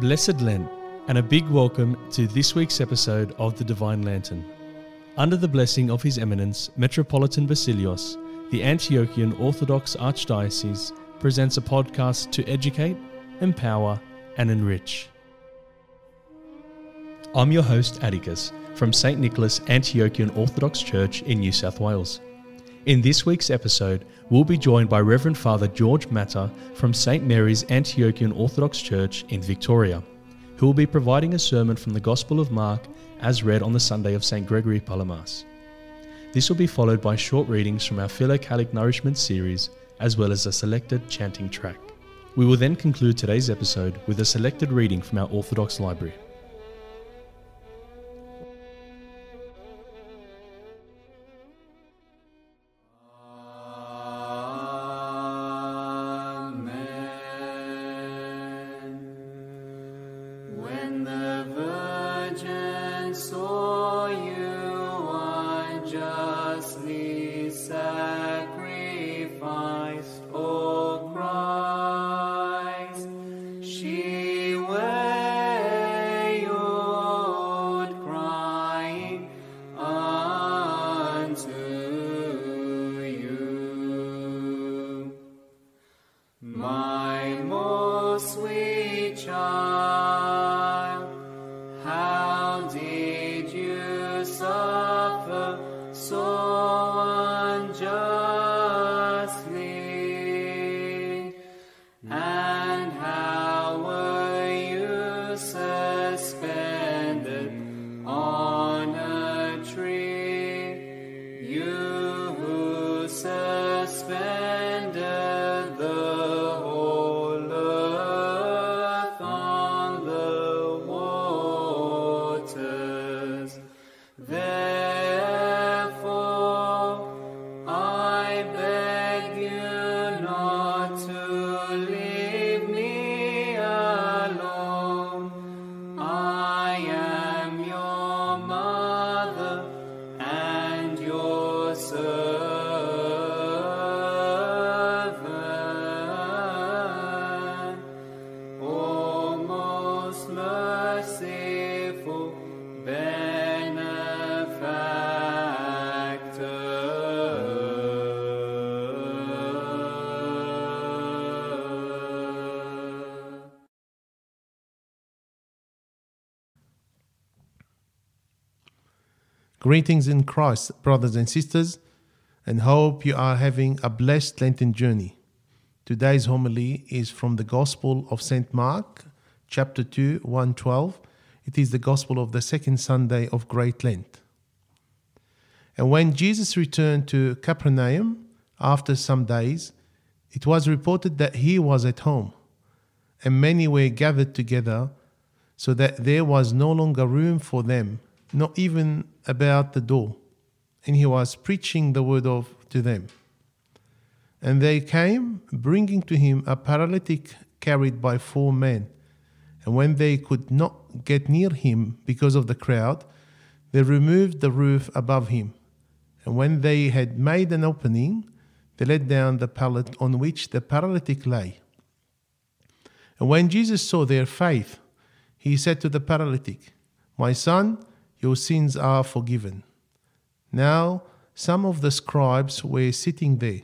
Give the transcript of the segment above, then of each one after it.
Blessed Lent, and a big welcome to this week's episode of The Divine Lantern. Under the blessing of His Eminence, Metropolitan Basilios, the Antiochian Orthodox Archdiocese presents a podcast to educate, empower, and enrich. I'm your host, Atticus, from St. Nicholas Antiochian Orthodox Church in New South Wales. In this week's episode, we'll be joined by Reverend Father George Mattar from St. Mary's Antiochian Orthodox Church in Victoria, who will be providing a sermon from the Gospel of Mark as read on the Sunday of St. Gregory Palamas. This will be followed by short readings from our Philokalic Nourishment series, as well as a selected chanting track. We will then conclude today's episode with a selected reading from our Orthodox library. Greetings in Christ, brothers and sisters, and hope you are having a blessed Lenten journey. Today's homily is from the Gospel of St. Mark, chapter 2, 112. It is the Gospel of the second Sunday of Great Lent. And when Jesus returned to Capernaum after some days, it was reported that he was at home, and many were gathered together, so that there was no longer room for them, not even about the door. And he was preaching the word of to them. And they came, bringing to him a paralytic carried by four men. And when they could not get near him because of the crowd, they removed the roof above him. And when they had made an opening, they let down the pallet on which the paralytic lay. And when Jesus saw their faith, he said to the paralytic, My son, your sins are forgiven. Now, some of the scribes were sitting there,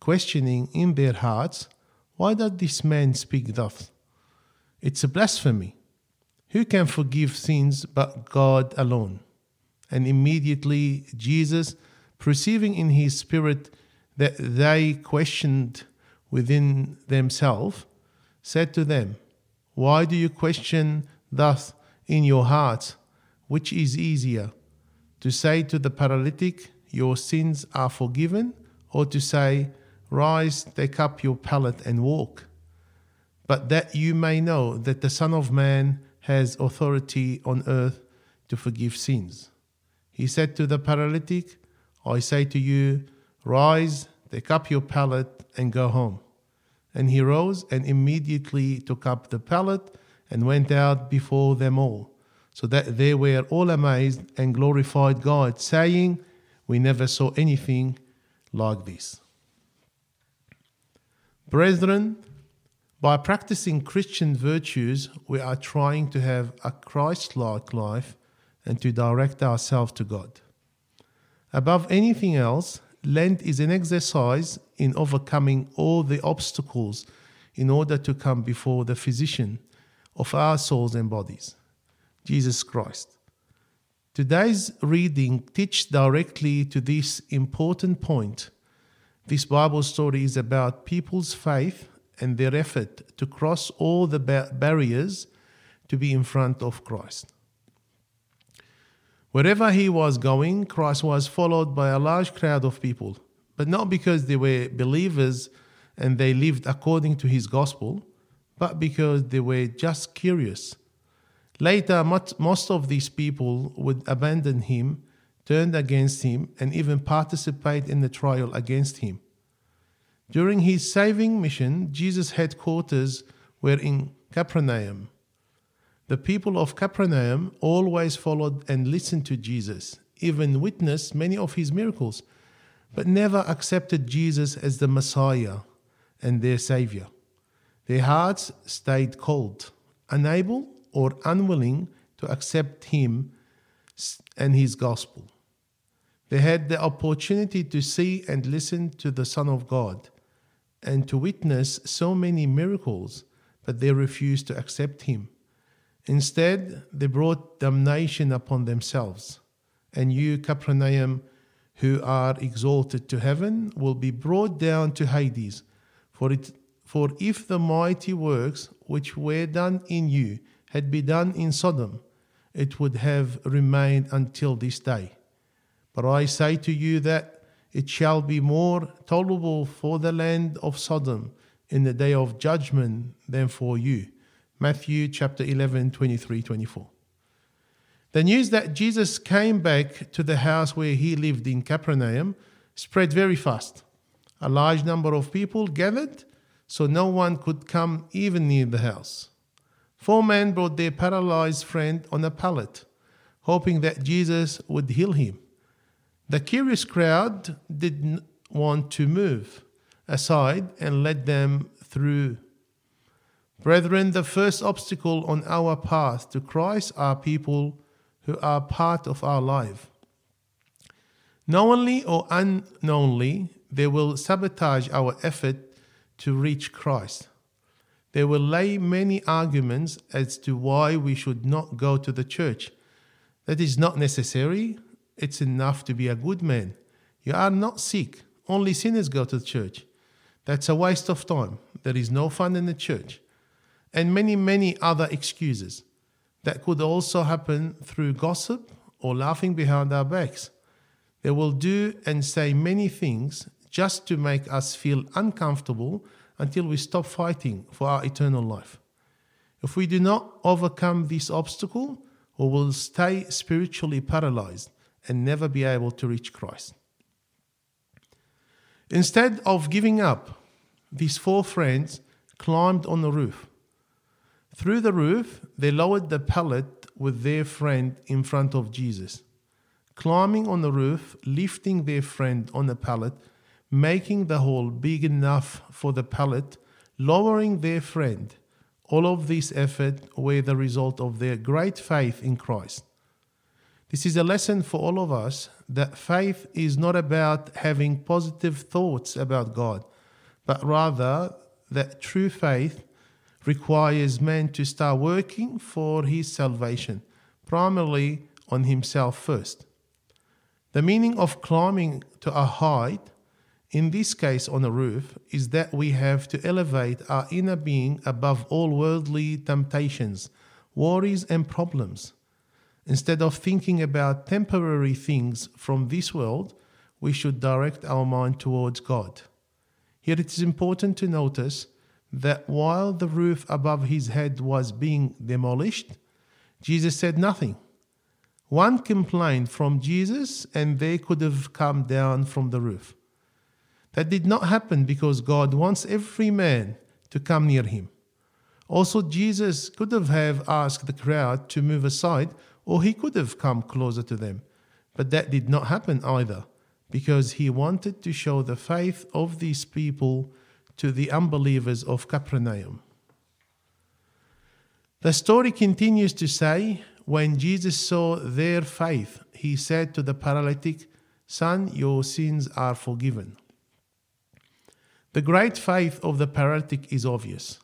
questioning in their hearts, Why does this man speak thus? It's a blasphemy. Who can forgive sins but God alone? And immediately Jesus, perceiving in his spirit that they questioned within themselves, said to them, Why do you question thus in your hearts? Which is easier, to say to the paralytic, Your sins are forgiven, or to say, Rise, take up your pallet and walk? But that you may know that the Son of Man has authority on earth to forgive sins. He said to the paralytic, I say to you, Rise, take up your pallet, and go home. And he rose and immediately took up the pallet and went out before them all, so that they were all amazed and glorified God, saying, We never saw anything like this. Brethren, By practicing Christian virtues, we are trying to have a Christ like life and to direct ourselves to God. Above anything else, Lent is an exercise in overcoming all the obstacles in order to come before the physician of our souls and bodies, Jesus Christ. Today's reading teaches directly to this important point. This Bible story is about people's faith and their effort to cross all the ba- barriers to be in front of Christ. Wherever he was going, Christ was followed by a large crowd of people, but not because they were believers and they lived according to his gospel, but because they were just curious. Later, most of these people would abandon him, turned against him, and even participate in the trial against him. During his saving mission, Jesus' headquarters were in Capernaum. The people of Capernaum always followed and listened to Jesus, even witnessed many of his miracles, but never accepted Jesus as the Messiah and their Savior. Their hearts stayed cold, unable or unwilling to accept Him and His gospel. They had the opportunity to see and listen to the Son of God and to witness so many miracles, but they refused to accept Him. Instead, they brought damnation upon themselves. And you, Capernaum, who are exalted to heaven, will be brought down to Hades. For, it, for if the mighty works which were done in you had been done in Sodom, it would have remained until this day. But I say to you that it shall be more tolerable for the land of Sodom in the day of judgment than for you. Matthew chapter 11, 23, 24. The news that Jesus came back to the house where he lived in Capernaum spread very fast. A large number of people gathered, so no one could come even near the house. Four men brought their paralyzed friend on a pallet, hoping that Jesus would heal him. The curious crowd didn't want to move aside and let them through. Brethren, the first obstacle on our path to Christ are people who are part of our life. Knowingly or unknowingly, they will sabotage our effort to reach Christ. They will lay many arguments as to why we should not go to the church. That is not necessary. It's enough to be a good man. You are not sick. Only sinners go to the church. That's a waste of time. There is no fun in the church. And many, many other excuses that could also happen through gossip or laughing behind our backs. They will do and say many things just to make us feel uncomfortable until we stop fighting for our eternal life. If we do not overcome this obstacle, we will stay spiritually paralyzed and never be able to reach Christ. Instead of giving up, these four friends climbed on the roof. Through the roof, they lowered the pallet with their friend in front of Jesus. Climbing on the roof, lifting their friend on the pallet, making the hole big enough for the pallet, lowering their friend. All of this effort were the result of their great faith in Christ. This is a lesson for all of us that faith is not about having positive thoughts about God, but rather that true faith requires man to start working for his salvation, primarily on himself first. The meaning of climbing to a height in this case on a roof, is that we have to elevate our inner being above all worldly temptations, worries, and problems. Instead of thinking about temporary things from this world, we should direct our mind towards God. Here it is important to notice that while the roof above his head was being demolished, Jesus said nothing. One complained from Jesus, and they could have come down from the roof. That did not happen because God wants every man to come near him. Also, Jesus could have, asked the crowd to move aside, or he could have come closer to them. But that did not happen either, because he wanted to show the faith of these people to the unbelievers of Capernaum. The story continues to say when Jesus saw their faith, he said to the paralytic, Son, your sins are forgiven. The great faith of the paralytic is obvious.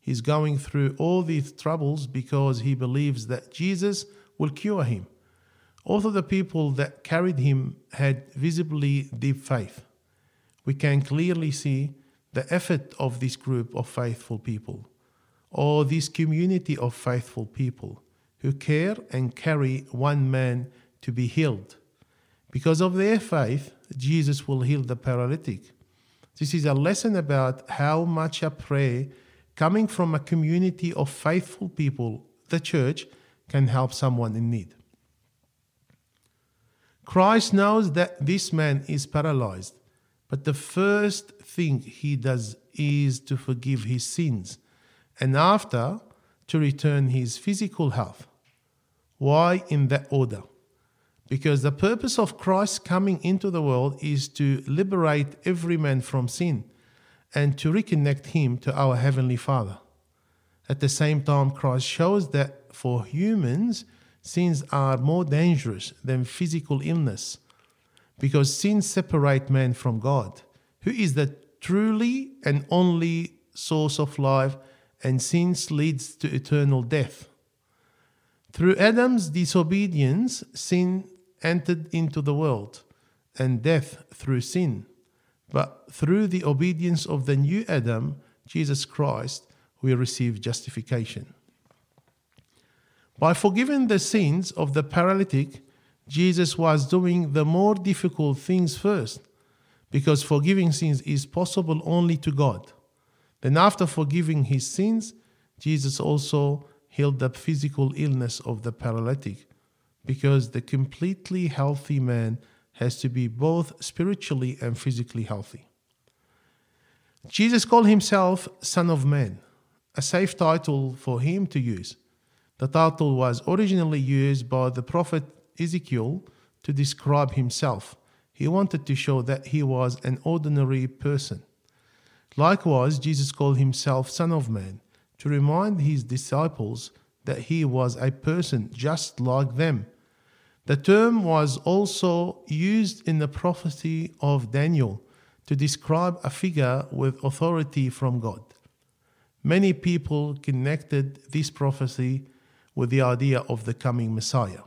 He's going through all these troubles because he believes that Jesus will cure him. Also, the people that carried him had visibly deep faith. We can clearly see the effort of this group of faithful people, or this community of faithful people who care and carry one man to be healed. Because of their faith, Jesus will heal the paralytic. This is a lesson about how much a prayer coming from a community of faithful people, the church, can help someone in need. Christ knows that this man is paralyzed, but the first thing he does is to forgive his sins and after to return his physical health. Why in that order? Because the purpose of Christ coming into the world is to liberate every man from sin and to reconnect him to our Heavenly Father. At the same time, Christ shows that for humans, sins are more dangerous than physical illness because sins separate man from God, who is the truly and only source of life, and sins leads to eternal death. Through Adam's disobedience, sin entered into the world, and death through sin. But through the obedience of the new Adam, Jesus Christ, we receive justification. By forgiving the sins of the paralytic, Jesus was doing the more difficult things first, because forgiving sins is possible only to God. Then, after forgiving his sins, Jesus also healed the physical illness of the paralytic, because the completely healthy man has to be both spiritually and physically healthy. Jesus called himself Son of Man, a safe title for him to use. The title was originally used by the prophet Ezekiel to describe himself. He wanted to show that he was an ordinary person. Likewise, Jesus called himself Son of Man to remind his disciples that he was a person just like them. The term was also used in the prophecy of Daniel to describe a figure with authority from God. Many people connected this prophecy with the idea of the coming Messiah.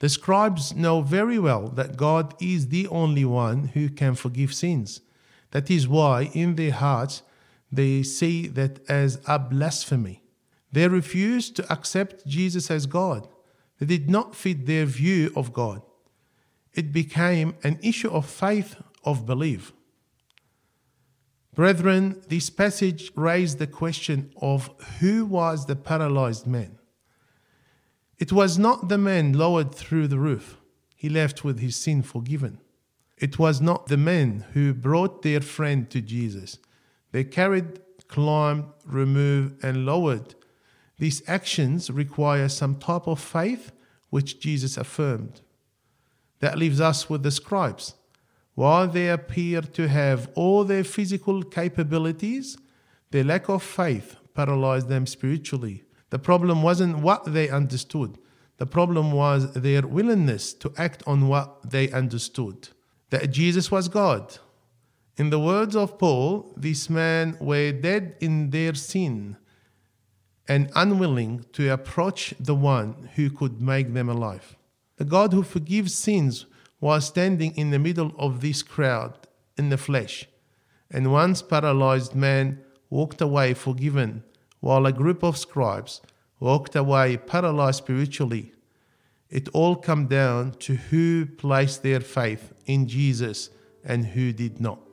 The scribes know very well that God is the only one who can forgive sins. That is why, in their hearts, they see that as a blasphemy. They refuse to accept Jesus as God. They did not fit their view of God. It became an issue of faith, of belief. Brethren, this passage raised the question of who was the paralyzed man. It was not the man lowered through the roof, he left with his sin forgiven. It was not the men who brought their friend to Jesus. They carried, climbed, removed, and lowered. These actions require some type of faith which Jesus affirmed. That leaves us with the scribes. While they appear to have all their physical capabilities, their lack of faith paralyzed them spiritually. The problem wasn't what they understood, the problem was their willingness to act on what they understood that Jesus was God. In the words of Paul, these men were dead in their sin and unwilling to approach the one who could make them alive. The God who forgives sins was standing in the middle of this crowd in the flesh, and once paralyzed man walked away forgiven, while a group of scribes walked away paralyzed spiritually. It all come down to who placed their faith in Jesus and who did not.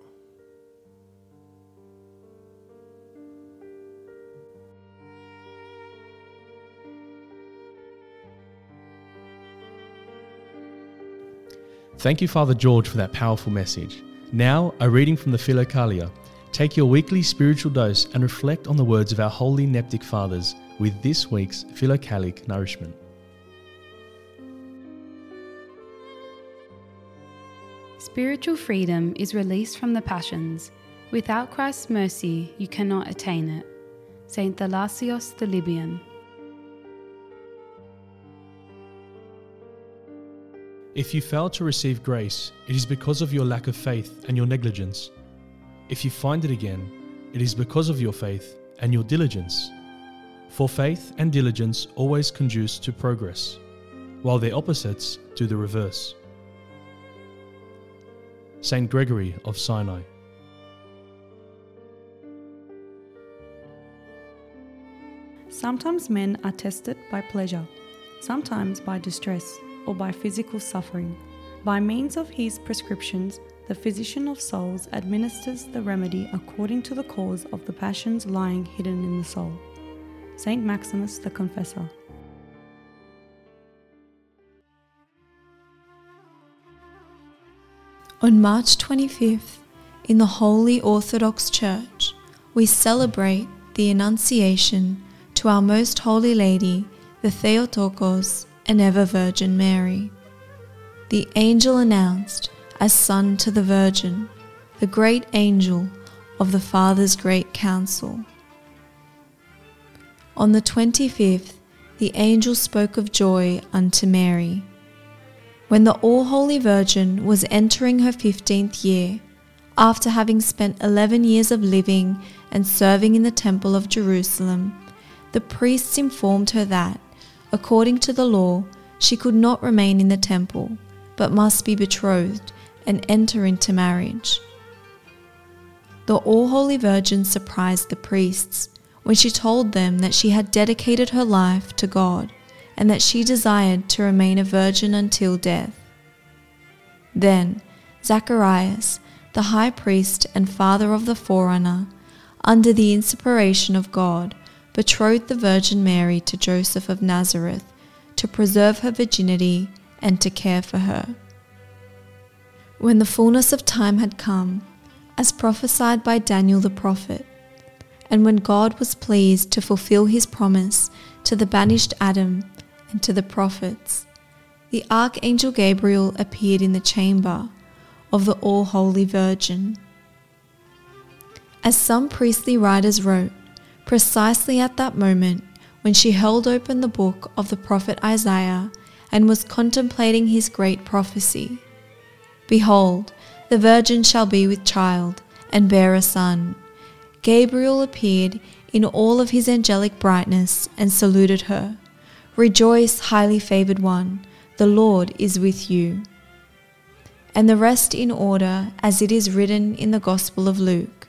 Thank you, Father George, for that powerful message. Now, a reading from the Philokalia. Take your weekly spiritual dose and reflect on the words of our holy Neptic Fathers with this week's Philokalic nourishment. Spiritual freedom is released from the passions. Without Christ's mercy, you cannot attain it. Saint Thalassios the Libyan. If you fail to receive grace, it is because of your lack of faith and your negligence. If you find it again, it is because of your faith and your diligence. For faith and diligence always conduce to progress, while their opposites do the reverse. Saint Gregory of Sinai. Sometimes men are tested by pleasure, sometimes by distress or by physical suffering. By means of his prescriptions, the physician of souls administers the remedy according to the cause of the passions lying hidden in the soul. Saint Maximus the Confessor. On March 25th, in the Holy Orthodox Church, we celebrate the Annunciation to our Most Holy Lady, the Theotokos and Ever Virgin Mary. The angel announced, as Son to the Virgin, the great angel of the Father's great council. On the 25th, the angel spoke of joy unto Mary. When the All Holy Virgin was entering her 15th year, after having spent 11 years of living and serving in the Temple of Jerusalem, the priests informed her that, according to the law, she could not remain in the temple, but must be betrothed and enter into marriage. The All Holy Virgin surprised the priests when she told them that she had dedicated her life to God and that she desired to remain a virgin until death. Then Zacharias, the high priest and father of the forerunner, under the inspiration of God, betrothed the Virgin Mary to Joseph of Nazareth to preserve her virginity and to care for her. When the fullness of time had come, as prophesied by Daniel the prophet, and when God was pleased to fulfill his promise to the banished Adam and to the prophets, the archangel Gabriel appeared in the chamber of the All Holy Virgin. As some priestly writers wrote, precisely at that moment when she held open the book of the prophet Isaiah and was contemplating his great prophecy. Behold, the virgin shall be with child and bear a son. Gabriel appeared in all of his angelic brightness and saluted her. Rejoice, highly favored one, the Lord is with you. And the rest in order as it is written in the Gospel of Luke.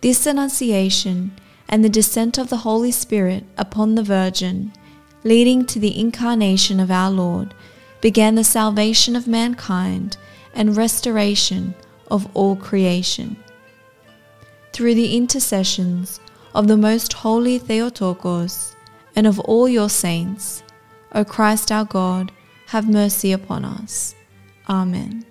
This annunciation and the descent of the Holy Spirit upon the Virgin, leading to the incarnation of our Lord, began the salvation of mankind and restoration of all creation. Through the intercessions of the most holy Theotokos and of all your saints, O Christ our God, have mercy upon us. Amen.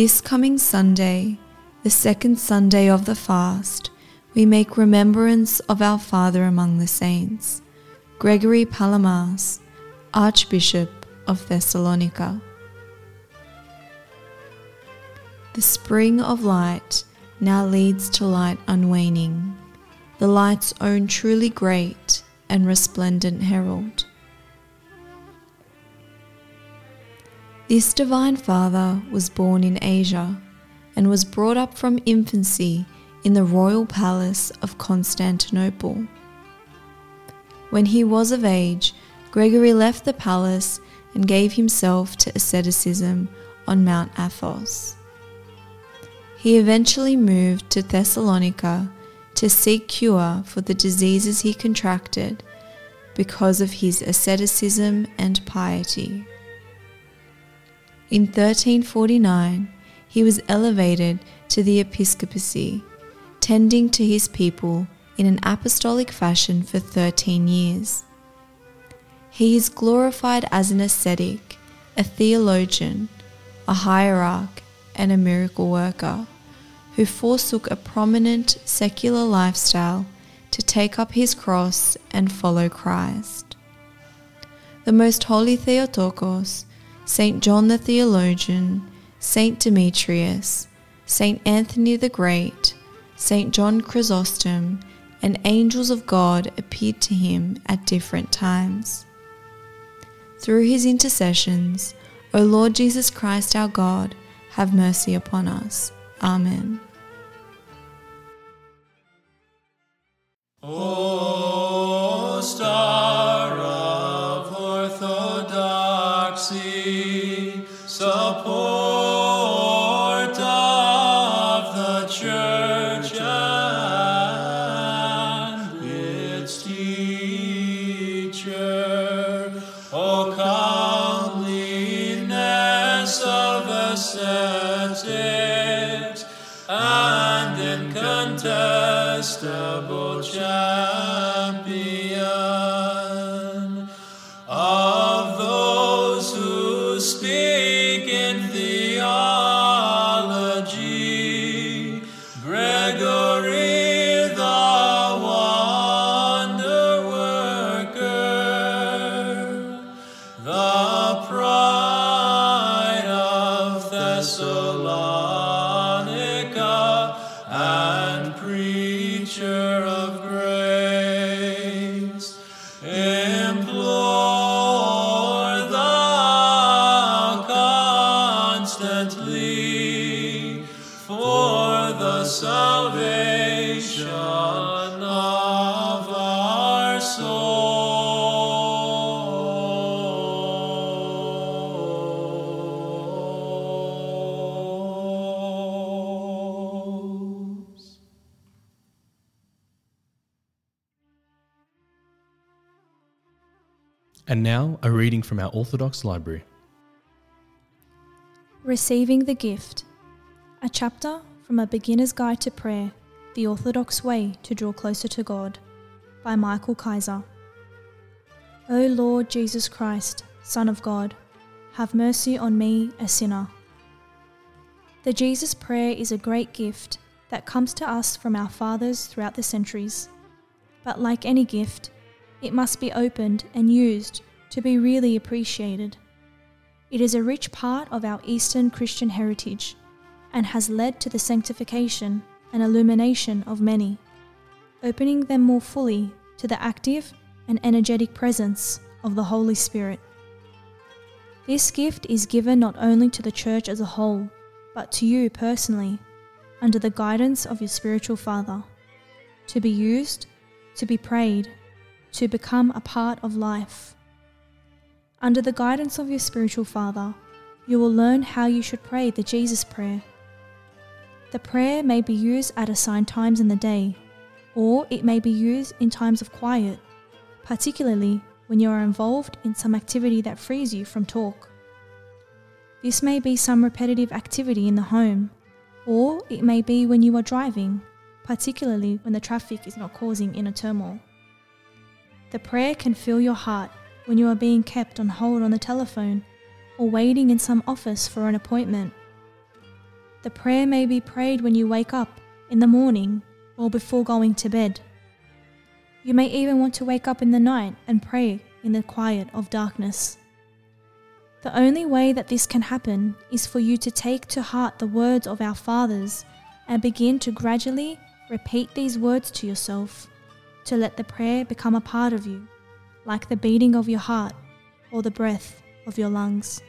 This coming Sunday, the second Sunday of the fast, we make remembrance of our Father among the saints, Gregory Palamas, Archbishop of Thessalonica. The spring of light now leads to light unwaning, the light's own truly great and resplendent herald. This Divine Father was born in Asia and was brought up from infancy in the royal palace of Constantinople. When he was of age, Gregory left the palace and gave himself to asceticism on Mount Athos. He eventually moved to Thessalonica to seek cure for the diseases he contracted because of his asceticism and piety. In 1349, he was elevated to the episcopacy, tending to his people in an apostolic fashion for 13 years. He is glorified as an ascetic, a theologian, a hierarch, and a miracle worker who forsook a prominent secular lifestyle to take up his cross and follow Christ. The Most Holy Theotokos, Saint John the Theologian, Saint Demetrius, Saint Anthony the Great, Saint John Chrysostom, and angels of God appeared to him at different times. Through his intercessions, O Lord Jesus Christ our God, have mercy upon us. Amen. O star And now, a reading from our Orthodox Library. Receiving the Gift, a chapter from A Beginner's Guide to Prayer The Orthodox Way to Draw Closer to God by Michael Keiser. O Lord Jesus Christ, Son of God, have mercy on me, a sinner. The Jesus Prayer is a great gift that comes to us from our fathers throughout the centuries. But like any gift, it must be opened and used to be really appreciated. It is a rich part of our Eastern Christian heritage and has led to the sanctification and illumination of many, opening them more fully to the active and energetic presence of the Holy Spirit. This gift is given not only to the Church as a whole, but to you personally, under the guidance of your spiritual father, to be used, to be prayed, to become a part of life. Under the guidance of your spiritual father, you will learn how you should pray the Jesus Prayer. The prayer may be used at assigned times in the day, or it may be used in times of quiet, particularly when you are involved in some activity that frees you from talk. This may be some repetitive activity in the home, or it may be when you are driving, particularly when the traffic is not causing inner turmoil. The prayer can fill your heart when you are being kept on hold on the telephone or waiting in some office for an appointment. The prayer may be prayed when you wake up in the morning or before going to bed. You may even want to wake up in the night and pray in the quiet of darkness. The only way that this can happen is for you to take to heart the words of our fathers and begin to gradually repeat these words to yourself to let the prayer become a part of you, like the beating of your heart or the breath of your lungs.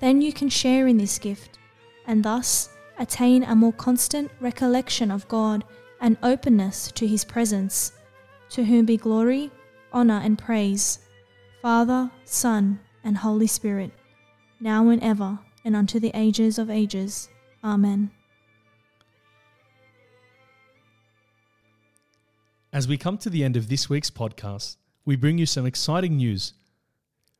Then you can share in this gift and thus attain a more constant recollection of God and openness to His presence, to whom be glory, honour, and praise, Father, Son, and Holy Spirit, now and ever, and unto the ages of ages. Amen. As we come to the end of this week's podcast, we bring you some exciting news.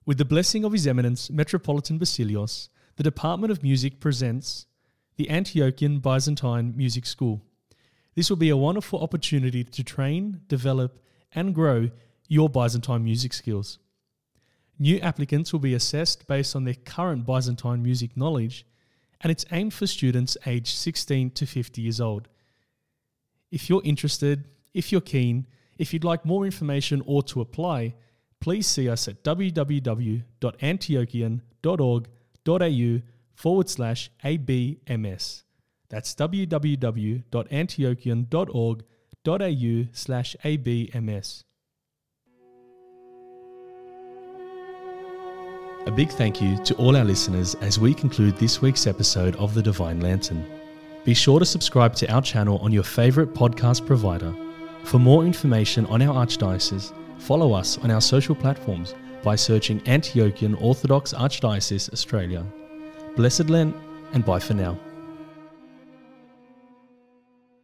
With the blessing of His Eminence Metropolitan Basilios, the Department of Music presents the Antiochian Byzantine Music School. This will be a wonderful opportunity to train, develop, and grow your Byzantine music skills. New applicants will be assessed based on their current Byzantine music knowledge, and it's aimed for students aged 16 to 50 years old. If you're interested, if you're keen, if you'd like more information or to apply, please see us at www.antiochian.org.au forward slash ABMS. That's www.antiochian.org.au slash ABMS. A big thank you to all our listeners as we conclude this week's episode of The Divine Lantern. Be sure to subscribe to our channel on your favourite podcast provider. For more information on our Archdiocese, follow us on our social platforms by searching Antiochian Orthodox Archdiocese Australia. Blessed Lent, and bye for now.